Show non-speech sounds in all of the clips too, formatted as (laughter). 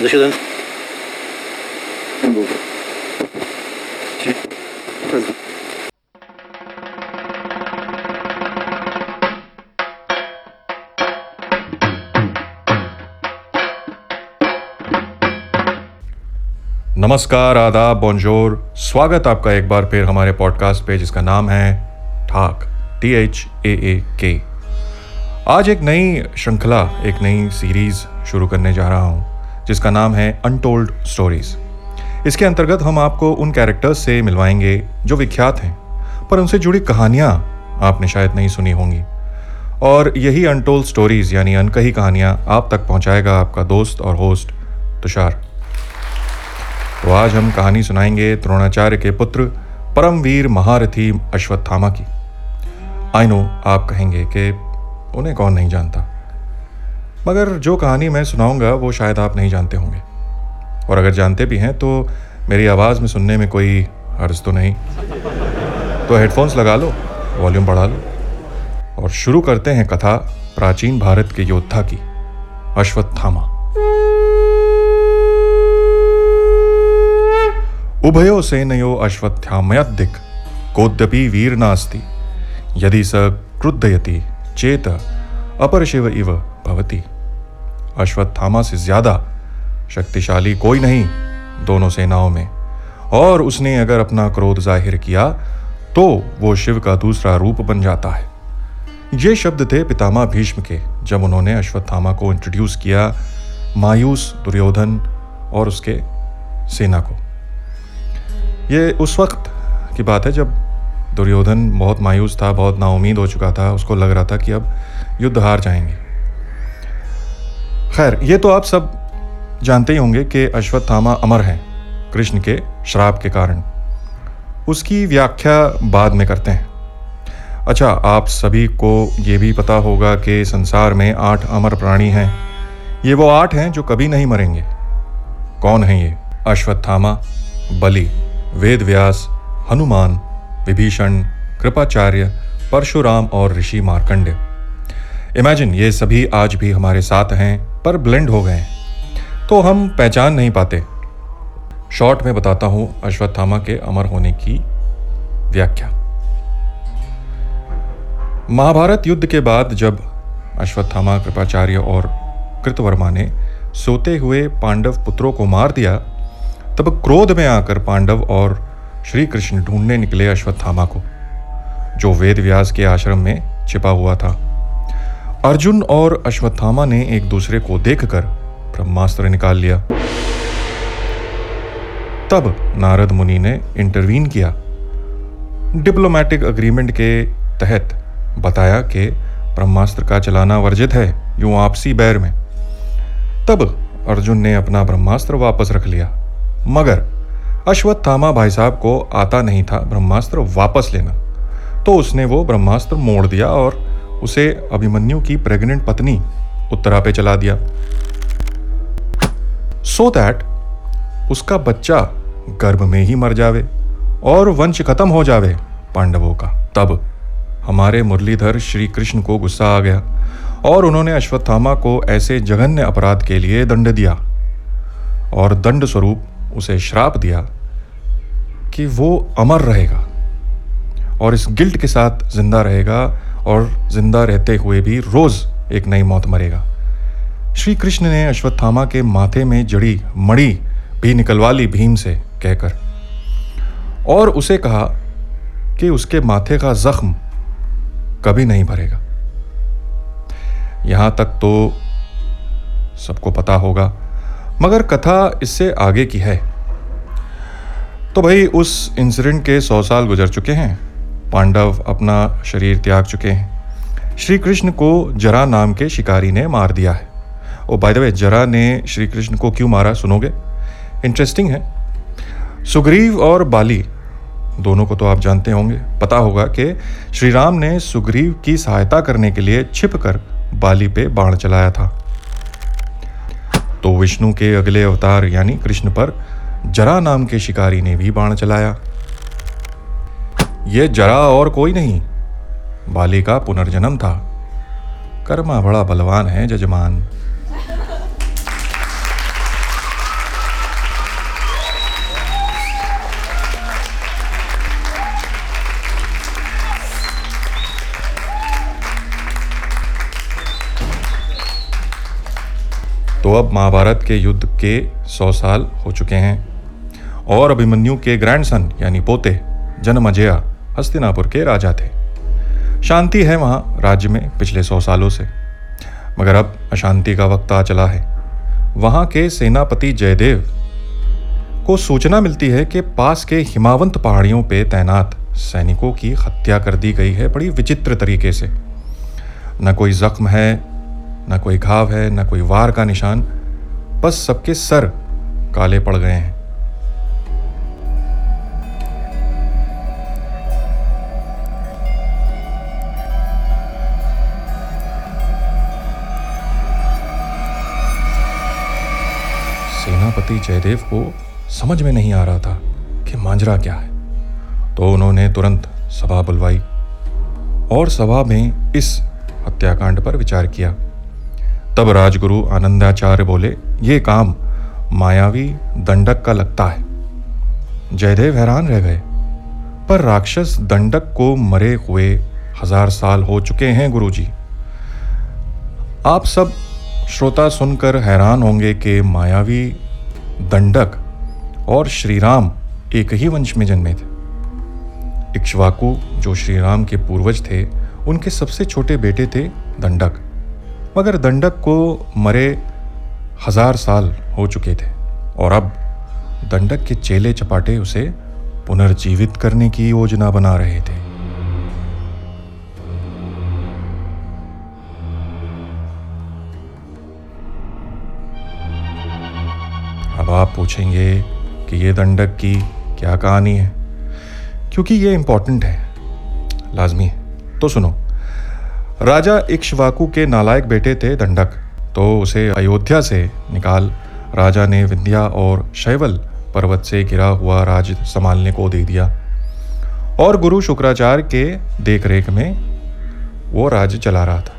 नमस्कार, आदाब बॉन्जोर स्वागत आपका एक बार फिर हमारे पॉडकास्ट पे, जिसका नाम है ठाक टी एच ए ए के आज एक नई श्रृंखला, एक नई सीरीज़ शुरू करने जा रहा हूँ। जिसका नाम है अनटोल्ड स्टोरीज इसके अंतर्गत हम आपको उन कैरेक्टर्स से मिलवाएँगे जो विख्यात हैं, पर उनसे जुड़ी कहानियाँ आपने शायद नहीं सुनी होंगी। और यही अनटोल्ड स्टोरीज यानी अनकही कहानियाँ आप तक पहुँचाएगा आपका दोस्त और होस्ट तुषार। तो आज हम कहानी सुनाएँगे द्रोणाचार्य के पुत्र परमवीर महारथी अश्वत्थामा की। आई नो आप कहेंगे कि उन्हें कौन नहीं जानता। मगर जो कहानी मैं सुनाऊँगा, वो शायद आप नहीं जानते होंगे। और अगर जानते भी हैं तो मेरी आवाज़ में सुनने में कोई अर्ज़ तो नहीं। तो हेडफोन्स लगा लो वॉल्यूम बढ़ा लो। और शुरू करते हैं कथा प्राचीन भारत के योद्धा की, अश्वत्थामा। उभयो सेनयो अश्वत्थामयद्दिक् कोद्यपि वीर नास्ति। यदि स क्रुद्धयति चेत, अपरशिव इव भवति। अश्वत्थामा से ज़्यादा शक्तिशाली कोई नहीं दोनों सेनाओं में। और उसने अगर अपना क्रोध ज़ाहिर किया तो वो शिव का दूसरा रूप बन जाता है। ये शब्द थे पितामह भीष्म के, जब उन्होंने अश्वत्थामा को इंट्रोड्यूस किया मायूस, दुर्योधन और उसके सेना को। ये उस वक्त की बात है जब दुर्योधन बहुत मायूस था, बहुत नाउमीद हो चुका था। उसको लग रहा था कि अब युद्ध हार जाएँगे। खैर, ये तो आप सब जानते ही होंगे कि अश्वत्थामा अमर हैं, कृष्ण के श्राप के कारण। उसकी व्याख्या बाद में करते हैं। अच्छा आप सभी को ये भी पता होगा कि संसार में आठ अमर प्राणी हैं। ये वो आठ हैं जो कभी नहीं मरेंगे। कौन है ये? अश्वत्थामा, बलि, वेद व्यास, हनुमान, विभीषण, कृपाचार्य, परशुराम और ऋषि मार्कंड। इमेजिन, ये सभी आज भी हमारे साथ हैं पर ब्लेंड हो गए तो हम पहचान नहीं पाते। शॉर्ट में बताता हूँ अश्वत्थामा के अमर होने की व्याख्या। महाभारत युद्ध के बाद जब अश्वत्थामा, कृपाचार्य और कृतवर्मा ने सोते हुए पांडव पुत्रों को मार दिया, तब क्रोध में आकर पांडव और श्री कृष्ण ढूँढने निकले अश्वत्थामा को, जो वेद व्यास के आश्रम में छिपा हुआ था। अर्जुन और अश्वत्थामा ने एक दूसरे को देखकर ब्रह्मास्त्र निकाल लिया। तब नारद मुनि ने इंटरवीन किया। डिप्लोमेटिक अग्रीमेंट के तहत बताया कि ब्रह्मास्त्र का चलाना वर्जित है, यूँ आपसी बैर में। तब अर्जुन ने अपना ब्रह्मास्त्र वापस रख लिया। मगर अश्वत्थामा भाई साहब को आता नहीं था ब्रह्मास्त्र वापस लेना। तो उसने वो ब्रह्मास्त्र मोड़ दिया और उसे अभिमन्यु की प्रेग्नेंट पत्नी उत्तरा पे चला दिया। सो so दैट उसका बच्चा गर्भ में ही मर जावे और वंश खत्म हो जावे पांडवों का। तब हमारे मुरलीधर श्री कृष्ण को गुस्सा आ गया और उन्होंने अश्वत्थामा को ऐसे जघन्य अपराध के लिए दंड दिया और दंड स्वरूप उसे श्राप दिया कि वो अमर रहेगा और इस गिल्ट के साथ ज़िंदा रहेगा और ज़िंदा रहते हुए भी रोज एक नई मौत मरेगा। श्री कृष्ण ने अश्वत्थामा के माथे में जड़ी मणि भी निकलवा ली भीम से कहकर। और उसे कहा कि उसके माथे का जख्म कभी नहीं भरेगा। यहाँ तक तो सबको पता होगा, मगर कथा इससे आगे की है। तो भाई, उस इंसिडेंट के सौ साल गुजर चुके हैं। पांडव अपना शरीर त्याग चुके हैं। श्री कृष्ण को जरा नाम के शिकारी ने मार दिया है। ओ बाय द वे जरा ने श्री कृष्ण को क्यों मारा, सुनोगे? इंटरेस्टिंग है। सुग्रीव और बाली, दोनों को तो आप जानते होंगे। पता होगा कि श्री राम ने सुग्रीव की सहायता करने के लिए छिप कर बाली पे बाण चलाया था। तो विष्णु के अगले अवतार, यानी कृष्ण पर जरा नाम के शिकारी ने भी बाण चलाया। ये जरा और कोई नहीं। बाली का पुनर्जन्म था। कर्मा बड़ा बलवान है जजमान तो अब महाभारत के युद्ध के सौ साल हो चुके हैं। और अभिमन्यु के ग्रैंडसन यानी पोते, जन्म अजया हस्तिनापुर के राजा थे। शांति है वहाँ राज्य में पिछले सौ सालों से। मगर अब अशांति का वक्त आ चला है। वहाँ के सेनापति जयदेव को सूचना मिलती है कि पास के हिमावंत पहाड़ियों पे तैनात सैनिकों की हत्या कर दी गई है बड़ी विचित्र तरीके से। न कोई जख्म है, न कोई घाव है, न कोई वार का निशान, बस सबके सर काले पड़ गए हैं। सेनापति जयदेव को समझ में नहीं आ रहा था कि मांजरा क्या है। तो उन्होंने तुरंत सभा बुलवाई और सभा में इस हत्याकांड पर विचार किया। तब राजगुरु आनंदाचार्य बोले, ये काम मायावी दंडक का लगता है। जयदेव हैरान रह गए। पर राक्षस दंडक को मरे हुए हज़ार साल हो चुके हैं, गुरुजी। आप सब श्रोता सुनकर हैरान होंगे कि मायावी दंडक और श्रीराम एक ही वंश में जन्मे थे। इक्ष्वाकु, जो श्रीराम के पूर्वज थे, उनके सबसे छोटे बेटे थे दंडक। मगर दंडक को मरे हज़ार साल हो चुके थे और अब दंडक के चेले चपाटे उसे पुनर्जीवित करने की योजना बना रहे थे। अब आप पूछेंगे कि ये दंडक की क्या कहानी है? क्योंकि ये इंपॉर्टेंट है। लाजमी है। तो सुनो। राजा इक्ष्वाकु के नालायक बेटे थे दंडक। तो उसे अयोध्या से निकाल राजा ने विंध्या और शैवल पर्वत से घिरा हुआ राज संभालने को दे दिया। और गुरु शुक्राचार्य के देखरेख में वो राज्य चला रहा था।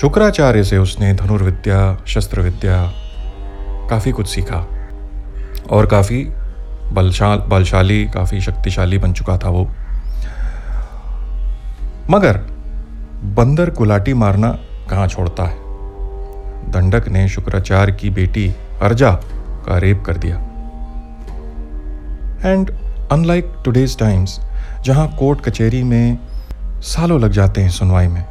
शुक्राचार्य से उसने धनुर्विद्या शस्त्र विद्या काफ़ी कुछ सीखा। और काफ़ी बलशाल, बलशाली, काफ़ी शक्तिशाली बन चुका था वो। मगर बंदर गुलाटी मारना कहाँ छोड़ता है? दंडक ने शुक्राचार्य की बेटी अर्जा का रेप कर दिया। एंड अनलाइक टुडेज टाइम्स जहाँ कोर्ट कचहरी में सालों लग जाते हैं सुनवाई में,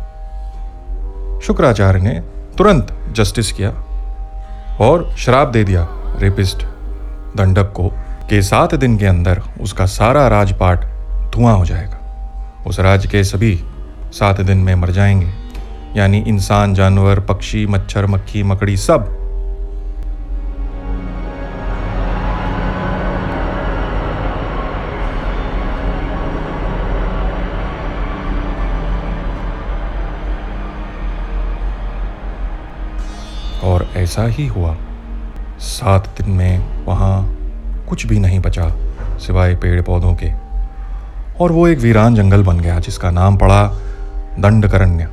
शुक्राचार्य ने तुरंत जस्टिस किया। और शराब दे दिया रेपिस्ट। दंडक को कि सात दिन के अंदर उसका सारा राजपाट धुआँ हो जाएगा। उस राज्य के सभी सात दिन में मर जाएँगे। यानी इंसान, जानवर, पक्षी, मच्छर, मक्खी, मकड़ी सब ऐसा ही हुआ। सात दिन में वहाँ कुछ भी नहीं बचा सिवाय पेड़ पौधों के। और वो एक वीरान जंगल बन गया जिसका नाम पड़ा दंडकरण्य।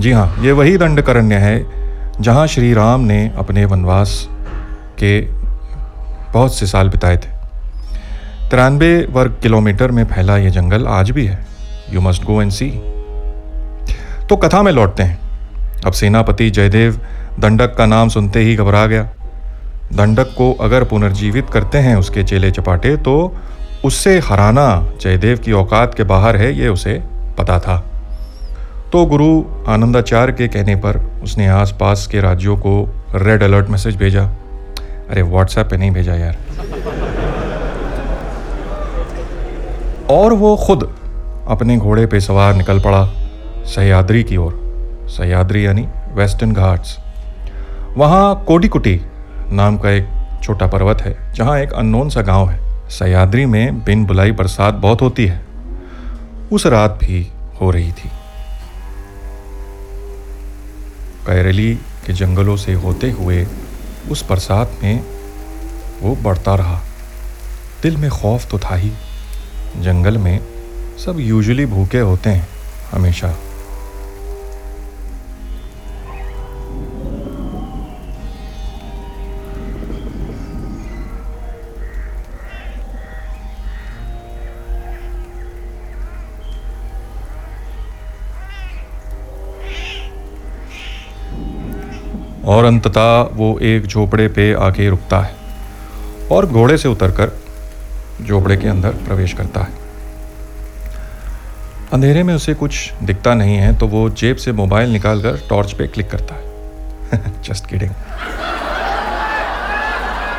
जी हाँ ये वही दंडकरण्य है जहाँ श्री राम ने अपने वनवास के बहुत से साल बिताए थे। तिरानबे वर्ग किलोमीटर में फैला ये जंगल आज भी है। You must go and see तो कथा में लौटते हैं। अब सेनापति जयदेव दंडक का नाम सुनते ही घबरा गया। दंडक को अगर पुनर्जीवित करते हैं उसके चेले चपाटे तो उससे हराना जयदेव की औकात के बाहर है, ये उसे पता था। तो गुरु आनंदाचार्य के कहने पर उसने आसपास के राज्यों को रेड अलर्ट मैसेज भेजा। अरे व्हाट्सएप पे नहीं भेजा यार। और वो खुद अपने घोड़े पे सवार निकल पड़ा सह्याद्री की ओर। सह्याद्री यानी वेस्टर्न घाट्स। वहाँ कोडिकुटी नाम का एक छोटा पर्वत है, जहाँ एक अननोन सा गाँव है। सयाद्री में बिन बुलाई बरसात बहुत होती है। उस रात भी हो रही थी। कैरली के जंगलों से होते हुए उस बरसात में वो बढ़ता रहा। दिल में खौफ तो था ही। जंगल में सब यूजुअली भूखे होते हैं, हमेशा। और अंततः वो एक झोपड़े पे आके रुकता है और घोड़े से उतरकर झोपड़े के अंदर प्रवेश करता है। अंधेरे में उसे कुछ दिखता नहीं है तो वो जेब से मोबाइल निकालकर टॉर्च पे क्लिक करता है। (laughs) जस्ट किडिंग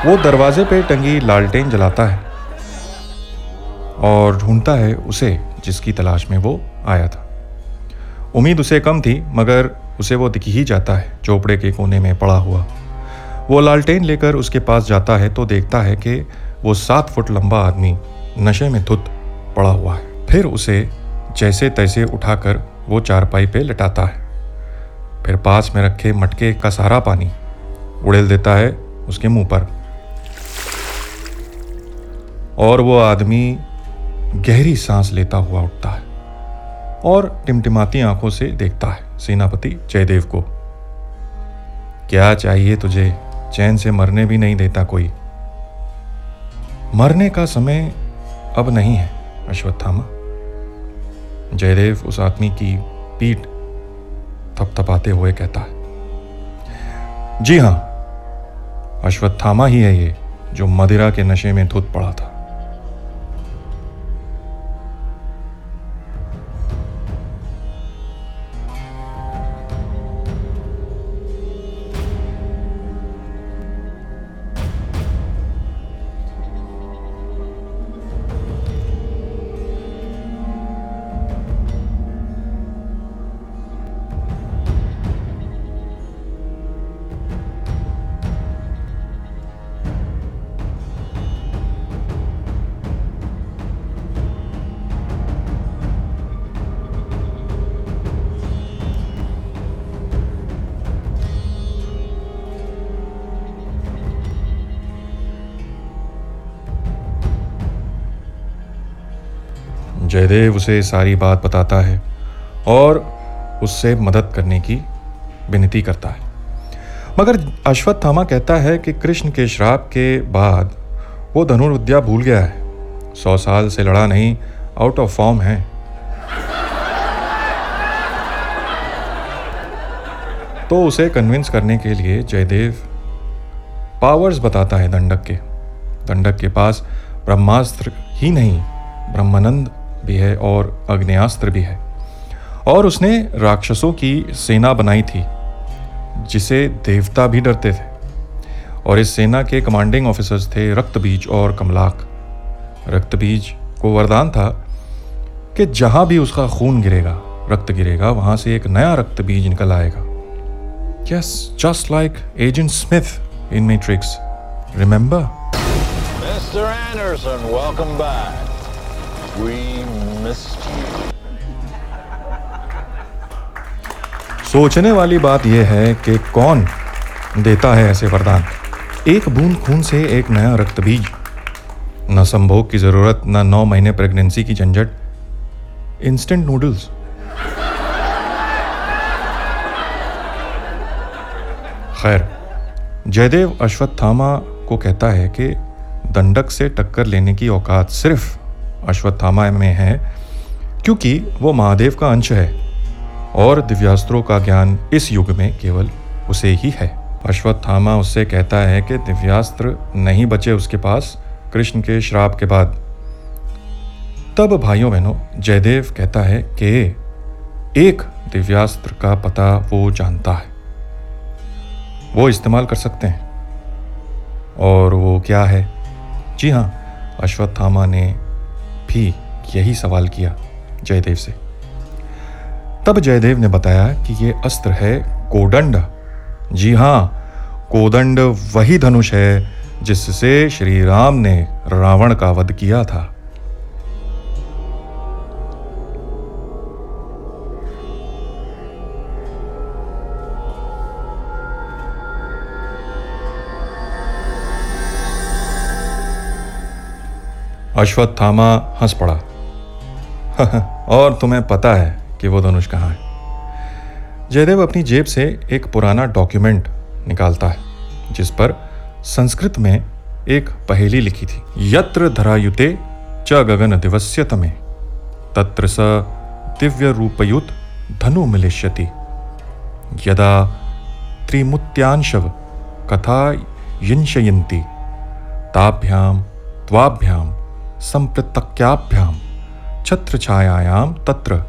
वो दरवाजे पे टंगी लालटेन जलाता है और ढूंढता है उसे जिसकी तलाश में वो आया था। उम्मीद उसे कम थी, मगर उसे वो दिख ही जाता है चोपड़े के कोने में पड़ा हुआ। वो लालटेन लेकर उसके पास जाता है तो देखता है कि वो सात फुट लंबा आदमी नशे में धुत पड़ा हुआ है। फिर उसे जैसे तैसे उठाकर वो चारपाई पे लटाता है। फिर पास में रखे मटके का सारा पानी उड़ेल देता है उसके मुँह पर। और वो आदमी गहरी सांस लेता हुआ उठता है। और टिमटिमाती आँखों से देखता है सेनापति जयदेव को। क्या चाहिए तुझे? चैन से मरने भी नहीं देता कोई। मरने का समय अब नहीं है, अश्वत्थामा। जयदेव उस आदमी की पीठ थपथपाते हुए कहता है। जी हाँ, अश्वत्थामा ही है ये जो मदिरा के नशे में धुत पड़ा था। जयदेव उसे सारी बात बताता है और उससे मदद करने की विनती करता है। मगर अश्वत्थामा कहता है कि कृष्ण के श्राप के बाद वो धनुर्विद्या भूल गया है। सौ साल से लड़ा नहीं आउट ऑफ़ फॉर्म है। तो उसे कन्विंस करने के लिए जयदेव पावर्स बताता है दंडक के। दंडक के पास ब्रह्मास्त्र ही नहीं, ब्रह्मानंद भी है और अग्नियास्त्र भी है और उसने राक्षसों की सेना बनाई थी जिसे देवता भी डरते थे और इस सेना के कमांडिंग ऑफिसर्स थे रक्तबीज और कमलाक रक्तबीज को वरदान था कि जहाँ भी उसका खून गिरेगा रक्त गिरेगा वहाँ से एक नया रक्त बीज निकल आएगा yes just like Agent Smith in Matrix remember Mr. Anderson, welcome back. We missed सोचने वाली बात यह है कि कौन देता है ऐसे वरदान? एक बूंद खून से एक नया रक्त बीज न संभोग की ज़रूरत, न नौ महीने प्रेगनेंसी की झंझट। इंस्टेंट नूडल्स खैर, जयदेव अश्वत्थामा को कहता है कि दंडक से टक्कर लेने की औकात सिर्फ़ अश्वत्थामा में है क्योंकि वो महादेव का अंश है। और दिव्यास्त्रों का ज्ञान इस युग में केवल उसे ही है। अश्वत्थामा उससे कहता है कि दिव्यास्त्र नहीं बचे उसके पास, कृष्ण के श्राप के बाद। तब भाइयों बहनों, जयदेव कहता है कि एक दिव्यास्त्र का पता वो जानता है। वो इस्तेमाल कर सकते हैं। और वो क्या है? जी हाँ अश्वत्थामा ने भी यही सवाल किया। जयदेव से। तब जयदेव ने बताया कि ये अस्त्र है कोदंड। जी हाँ कोदंड वही धनुष है जिससे श्री राम ने रावण का वध किया था। अश्वत्थामा हंस पड़ा। (laughs) और तुम्हें पता है कि वो धनुष कहाँ है। जयदेव अपनी जेब से एक पुराना डॉक्यूमेंट निकालता है, जिस पर संस्कृत में एक पहेली लिखी थी। यत्र धरायुते च गगन दिवस्य तमे, तत्र स दिव्य रूपयुत धनु मिलिष्यति। यदा त्रिमुत्यांशव कथा यिंशयन्ति ताभ्याम त्वाभ्याम संपृतक्याभ्याम छत्र छायायाम तत्र।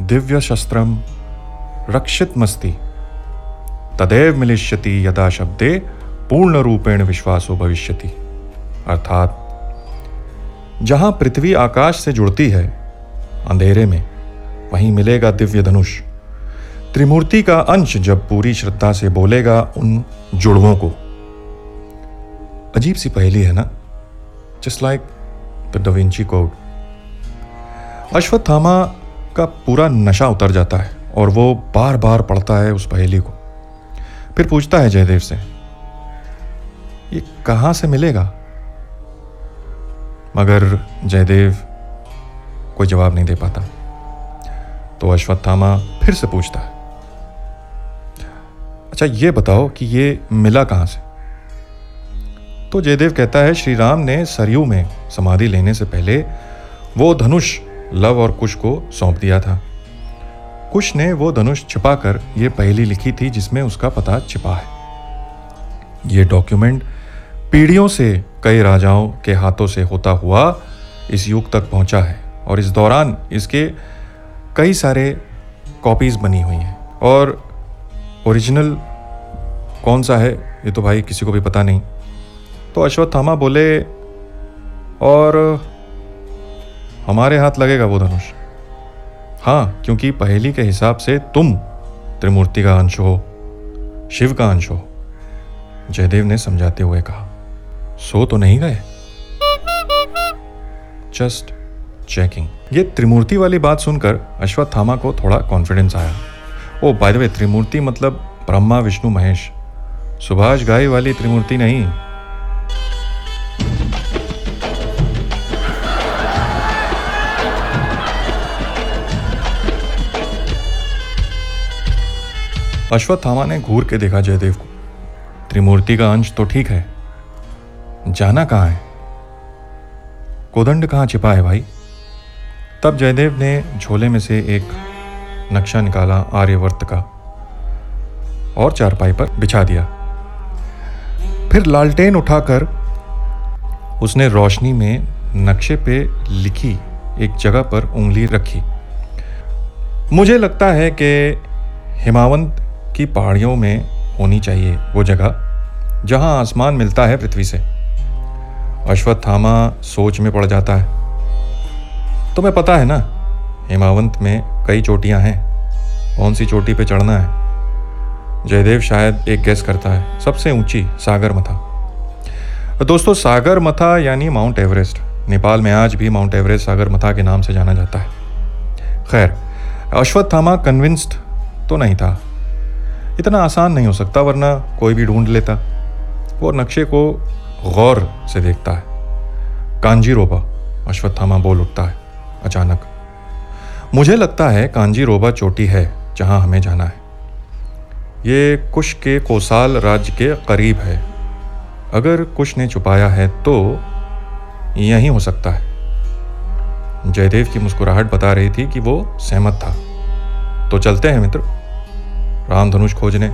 दिव्य शस्त्रम रक्षितमस्ति। तदेव मिलिष्यति यदा शब्दे पूर्ण रूपेण विश्वासो भविष्यति। अर्थात, जहाँ पृथ्वी आकाश से जुड़ती है, अंधेरे में, वहीं मिलेगा दिव्य धनुष त्रिमूर्ति का अंश जब पूरी श्रद्धा से बोलेगा उन जुड़वों को। अजीब सी पहेली है ना? Just like the Da Vinci code Ashwatthama का पूरा नशा उतर जाता है और वो बार बार पढ़ता है उस पहेली को। फिर पूछता है जयदेव से, ये कहाँ से मिलेगा? मगर जयदेव कोई जवाब नहीं दे पाता। तो अश्वत्थामा फिर से पूछता है अच्छा ये बताओ कि ये मिला कहाँ से? तो जयदेव कहता है श्री राम ने सरयू में समाधि लेने से पहले वो धनुष लव और कुश को सौंप दिया था। कुश ने वो धनुष छिपाकर ये पहली लिखी थी जिसमें उसका पता छिपा है। ये डॉक्यूमेंट पीढ़ियों से कई राजाओं के हाथों से होता हुआ इस युग तक पहुँचा है और इस दौरान इसके कई सारे कॉपीज़ बनी हुई हैं। और ओरिजिनल कौन सा है, ये तो भाई किसी को भी पता नहीं। तो अश्वत्थामा बोले, और हमारे हाथ लगेगा वो धनुष। हाँ क्योंकि पहेली के हिसाब से तुम त्रिमूर्ति का अंश हो, शिव का अंश हो। जयदेव ने समझाते हुए कहा, सो तो नहीं गए? जस्ट चेकिंग ये त्रिमूर्ति वाली बात सुनकर अश्वत्थामा को थोड़ा कॉन्फिडेंस आया। ओ बाय द वे त्रिमूर्ति मतलब ब्रह्मा, विष्णु, महेश। सुभाष गाय वाली त्रिमूर्ति नहीं अश्वत्थामा ने घूर के देखा जयदेव को। त्रिमूर्ति का अंश तो ठीक है। जाना कहाँ है? कोदंड कहाँ छिपा है भाई? तब जयदेव ने झोले में से एक नक्शा निकाला आर्यवर्त का, और चारपाई पर बिछा दिया। फिर लालटेन उठाकर उसने रोशनी में नक्शे पे लिखी एक जगह पर उंगली रखी। मुझे लगता है कि हिमावंत की पहाड़ियों में होनी चाहिए वो जगह, जहाँ आसमान मिलता है पृथ्वी से। अश्वत्थामा सोच में पड़ जाता है। तुम्हें पता है ना, हिमावंत में कई चोटियाँ हैं। कौन सी चोटी पे चढ़ना है? जयदेव शायद एक गैस करता है। सबसे ऊँची सागर मथा। दोस्तों, सागर मथा यानी माउंट एवरेस्ट। नेपाल में आज भी माउंट एवरेस्ट सागर मथा के नाम से जाना जाता है। खैर, अश्वत्थामा कन्विंस्ड तो नहीं था। इतना आसान नहीं हो सकता, वरना कोई भी ढूंढ लेता। वो नक्शे को गौर से देखता है। कांजी रोबा अश्वत्थामा बोल उठता है, अचानक। मुझे लगता है कांजी रोबा चोटी है, जहाँ हमें जाना है। ये कुश के कोसाल राज्य के करीब है। अगर कुश ने छुपाया है तो यही हो सकता है। जयदेव की मुस्कुराहट बता रही थी कि वो सहमत था। तो चलते हैं मित्र। रामधनुष खोजने।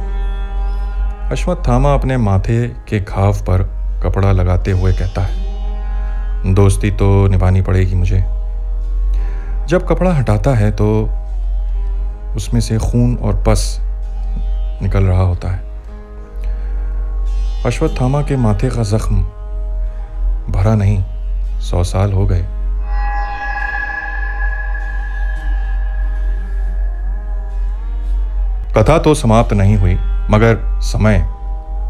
अश्वत्थामा अपने माथे के घाव पर कपड़ा लगाते हुए कहता है, दोस्ती तो निभानी पड़ेगी मुझे। जब कपड़ा हटाता है तो उसमें से खून और पस निकल रहा होता है। अश्वत्थामा के माथे का जख्म भरा नहीं, सौ साल हो गए। कथा तो समाप्त नहीं हुई मगर समय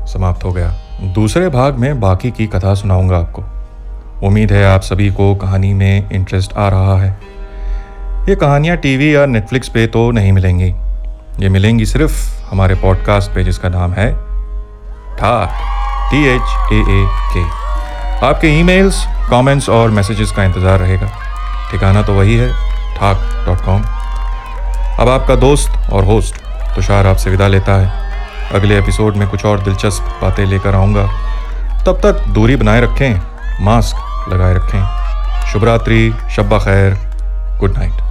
समाप्त हो गया। दूसरे भाग में बाकी की कथा सुनाऊँगा आपको। उम्मीद है आप सभी को कहानी में इंटरेस्ट आ रहा है। ये कहानियाँ टीवी या नेटफ्लिक्स पे तो नहीं मिलेंगी। ये मिलेंगी सिर्फ़ हमारे पॉडकास्ट पे जिसका नाम है ठाक टी एच ए ए के आपके ईमेल्स, कमेंट्स और मैसेजेस का इंतज़ार रहेगा। ठिकाना तो वही है ठाक डॉट कॉम अब आपका दोस्त और होस्ट तुषार आपसे विदा लेता है। अगले एपिसोड में कुछ और दिलचस्प बातें लेकर आऊँगा। तब तक दूरी बनाए रखें, मास्क लगाए रखें। शुभ रात्रि, शब्बा खैर, गुड नाइट।